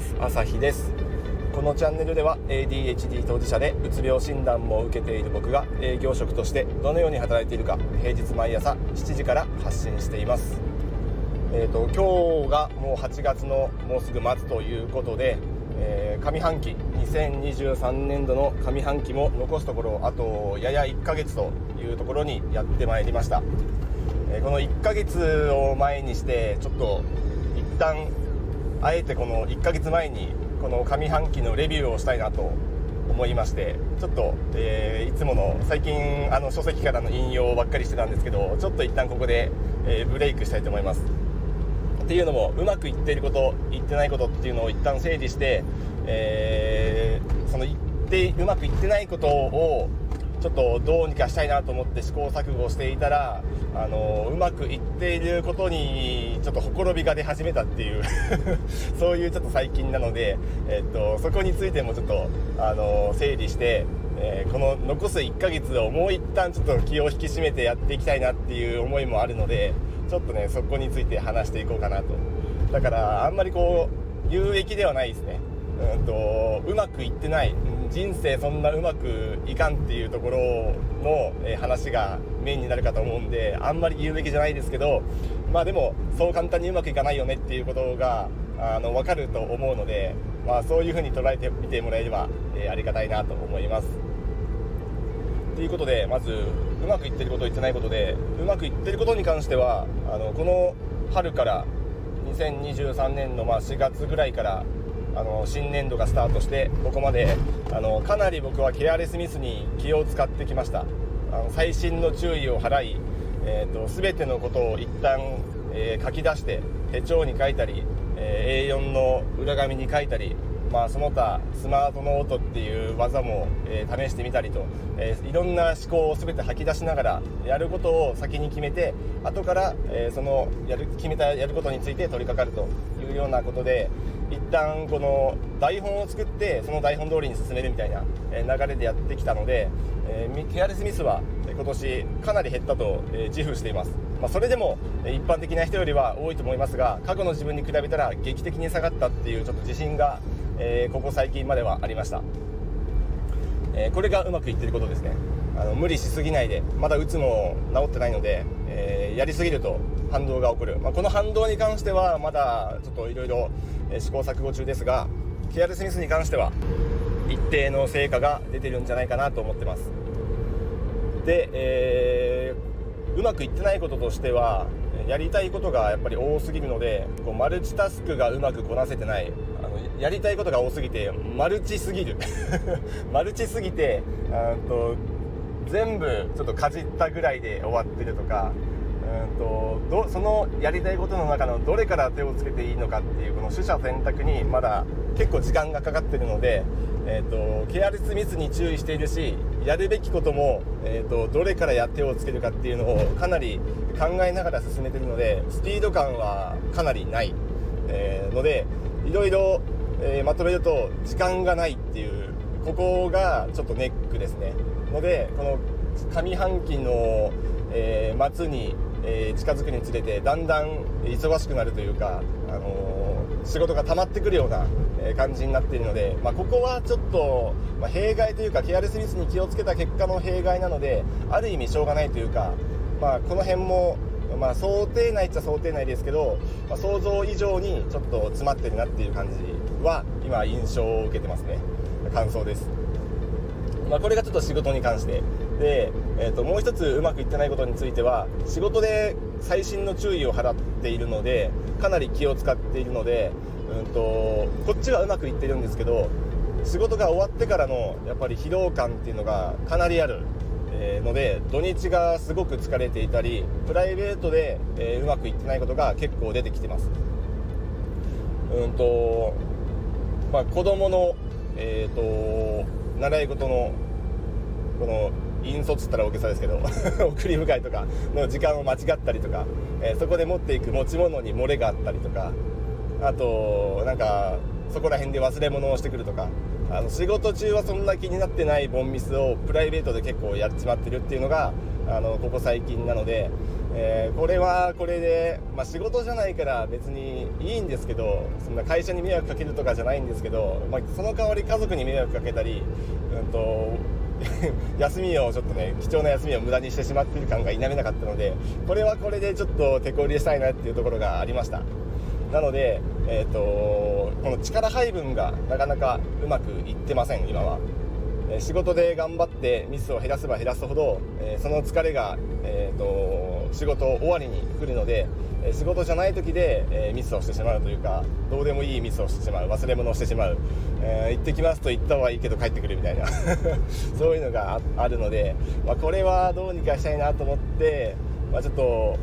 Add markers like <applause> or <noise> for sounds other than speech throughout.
ます。朝日です。このチャンネルでは ADHD 当事者でうつ病診断も受けている僕が営業職としてどのように働いているか平日毎朝7時から発信しています。えーと、今日がもう8月のもうすぐ末ということで、えー、上半期2023年度の上半期も残すところあとやや1ヶ月というところにやってまいりました、えー、この1ヶ月を前にしてちょっと一旦あえてこの1ヶ月前にこの上半期のレビューをしたいなと思いましてちょっと、えー、いつもの最近あの書籍からの引用ばっかりしてたんですけどちょっと一旦ここで、えー、ブレイクしたいと思います。っていうのもうまくいっていることいってないことっていうのを一旦整理して、えー、そのいってうまくいってないことをちょっとどうにかしたいなと思って試行錯誤していたらあのうまくいっていることにちょっとほころびが出始めたっていう <laughs> そういうちょっと最近なので、えっと、そこについてもちょっとあの整理して、えー、この残す1ヶ月をもう一旦ちょっと気を引き締めてやっていきたいなっていう思いもあるのでちょっとねそこについて話していこうかなと。だからあんまりこう有益ではないですね。うんとうまくいってない。人生そんなうまくいかんっていうところの、え話がメインになるかと思うんであんまり言うべきじゃないですけどまあでもそう簡単にうまくいかないよねっていうことがあの分かると思うので、まあ、そういうふうに捉えてみてもらえれば、え、ありがたいなと思います。ということでまずうまくいってること言ってないことでうまくいってることに関してはあのこの春から2023年のま4月ぐらいからあの新年度がスタートしてここまであのかなり僕はケアレスミスに気を使ってきました。あの最新の注意を払い、えーと、全てのことを一旦、えー、書き出して手帳に書いたり、えー、A4 の裏紙に書いたりまあ、その他スマートノートっていう技も、えー、試してみたりと、えー、いろんな思考を全て吐き出しながらやることを先に決めて後から、えー、そのやる決めたやることについて取り掛かるというようなことで一旦この台本を作ってその台本通りに進めるみたいな流れでやってきたので、えー、ケアレスミスは今年かなり減ったと、え自負しています、まあ、それでも一般的な人よりは多いと思いますが過去の自分に比べたら劇的に下がったっていうちょっと自信がえー、ここ最近まではありました、えー、これがうまくいってることですね。あの無理しすぎないでまだうつも治ってないので、えー、やりすぎると反動が起こる、まあ、この反動に関してはまだちょっといろいろ試行錯誤中ですがケアレスミスに関しては一定の成果が出てるんじゃないかなと思ってます。で、えー、うまくいってないこととしてはやりたいことがやっぱり多すぎるのでこうマルチタスクがうまくこなせてない。のやりたいことが多すぎてマルチすぎる。<laughs> マルチすぎてあと全部ちょっとかじったぐらいで終わってるとかうんとどそのやりたいことの中のどれから手をつけていいのかっていうこの取捨選択にまだ結構時間がかかってるので、えーと、ケアレスミスに注意しているしやるべきことも、えーと、どれからや手をつけるかっていうのをかなり考えながら進めてるのでスピード感はかなりない、えー、のでいろいろ、え、まとめると時間がないっていうここがちょっとネックですね。のでこの上半期の、えー、末に、えー、近づくにつれてだんだん忙しくなるというか、あのー、仕事が溜まってくるような感じになっているので、まあ、ここはちょっと、まあ、弊害というかケアレスミスに気をつけた結果の弊害なのである意味しょうがないというか、まあ、この辺もまあ、想定内っちゃ想定内ですけど、まあ、想像以上にちょっと詰まってるなっていう感じは今印象を受けてますね。感想です、まあ、これがちょっと仕事に関して。で、えー、ともう一つうまくいってないことについては仕事で細心の注意を払っているのでかなり気を使っているので、うんと、こっちはうまくいってるんですけど仕事が終わってからのやっぱり疲労感っていうのがかなりある。えので土日がすごく疲れていたりプライベートで、え、うまくいってないことが結構出てきてます。うんとまあ子供のえっ、ー、と習い事のこの引率っつったら大げさですけど <laughs> 送り迎えとかの時間を間違ったりとか、えー、そこで持っていく持ち物に漏れがあったりとかあとなんかそこら辺で忘れ物をしてくるとかあの仕事中はそんな気になってないボンミスをプライベートで結構やっちまってるっていうのがあのここ最近なので、えー、これはこれで、まあ、仕事じゃないから別にいいんですけどそんな会社に迷惑かけるとかじゃないんですけど、まあ、その代わり家族に迷惑かけたり、うんと <laughs> 休みをちょっとね貴重な休みを無駄にしてしまってる感が否めなかったのでこれはこれでちょっと手こ入れしたいなっていうところがありました。なので、えーと、この力配分がなかなかうまくいってません今は。え仕事で頑張ってミスを減らせば減らすほど、えー、その疲れが、えーと、仕事終わりに来るのでえ仕事じゃない時で、え、ミスをしてしまうというかどうでもいいミスをしてしまう忘れ物をしてしまう、え、行ってきますと言った方がいいけど帰ってくるみたいな <laughs> そういうのがあるので、まあ、これはどうにかしたいなと思って、まあ、ちょっと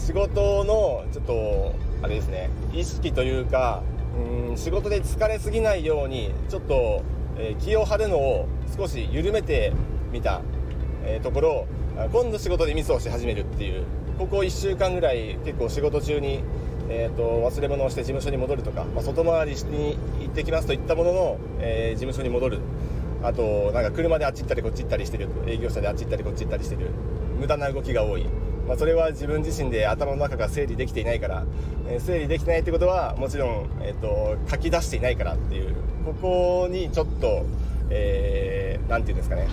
仕事のちょっとあれですね意識というかうん仕事で疲れすぎないようにちょっと、えー、気を張るのを少し緩めてみた、えー、ところ今度仕事でミスをし始めるっていうここ1週間ぐらい結構仕事中に、えーと、忘れ物をして事務所に戻るとか、まあ、外回りに行ってきますといったものの、えー、事務所に戻る。あとなんか車であっち行ったりこっち行ったりしてる。営業者であっち行ったりこっち行ったりしてる。無駄な動きが多い。まあ、それは自分自身で頭の中が整理できていないから、えー、整理できてないってことはもちろん、えーと、書き出していないからっていう。ここにちょっと、えー、て言うんですかね、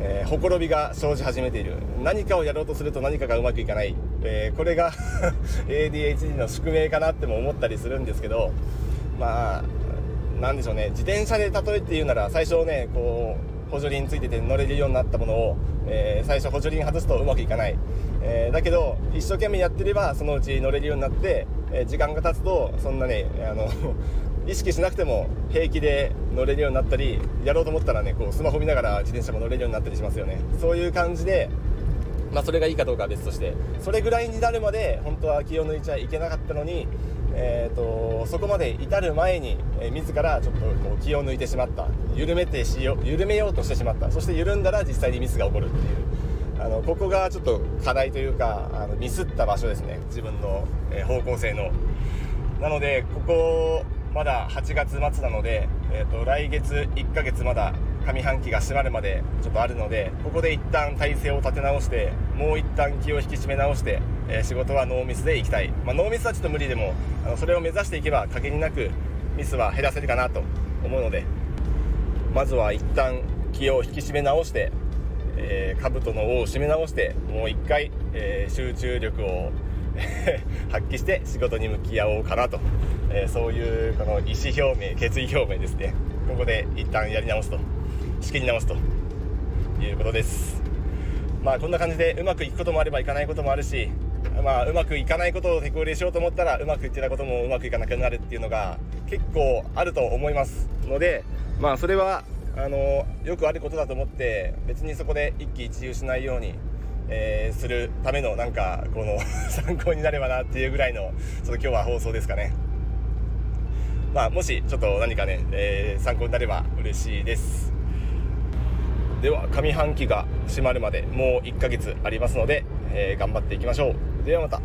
えー、ほころびが生じ始めている。何かをやろうとすると何かがうまくいかない、えー、これが <laughs> ADHD の宿命かなっても思ったりするんですけどまあなんでしょうね。自転車で例えて言うなら最初ねこう補助輪ついてて乗れるようになったものを、えー、最初補助輪外すとうまくいかない、えー、だけど一生懸命やってればそのうち乗れるようになって、えー、時間が経つとそんなねあの <laughs> 意識しなくても平気で乗れるようになったりやろうと思ったらねこうスマホ見ながら自転車も乗れるようになったりしますよね。そういう感じでまあ、それがいいかどうかは別として。それぐらいになるまで本当は気を抜いちゃいけなかったのに、えーと、そこまで至る前に、えー、自らちょっとこう気を抜いてしまった。緩めてしよ緩めようとしてしまった。そして緩んだら実際にミスが起こるっていう。あのここがちょっと課題というかあのミスった場所ですね。自分の、えー、方向性の。なのでここまだ8月末なので、えーと来月1ヶ月まだ上半期が閉まるまでちょっとあるのでここで一旦体制を立て直してもう一旦気を引き締め直して、えー、仕事はノーミスでいきたい、まあ、ノーミスはちょっと無理でもあのそれを目指していけば限りなくミスは減らせるかなと思うので。まずは一旦気を引き締め直して、えー、兜の尾を締め直してもう一回、えー、集中力を <laughs> 発揮して仕事に向き合おうかなと、えー、そういうこの意思表明決意表明ですね。ここで一旦やり直すと。仕切り直すと。いうことです。まあこんな感じでうまくいくこともあればいかないこともあるしまあうまくいかないことを手こ入れしようと思ったらうまくいってたこともうまくいかなくなるっていうのが結構あると思いますのでまあそれはあのよくあることだと思って別にそこで一喜一憂しないようにえー、するためのなんかこの <laughs> 参考になればなっていうぐらいのちょっと今日は放送ですかね。まあもしちょっと何かね、えー、参考になれば嬉しいです。では上半期が閉まるまでもう1ヶ月ありますので、えー、頑張っていきましょう。ではまた。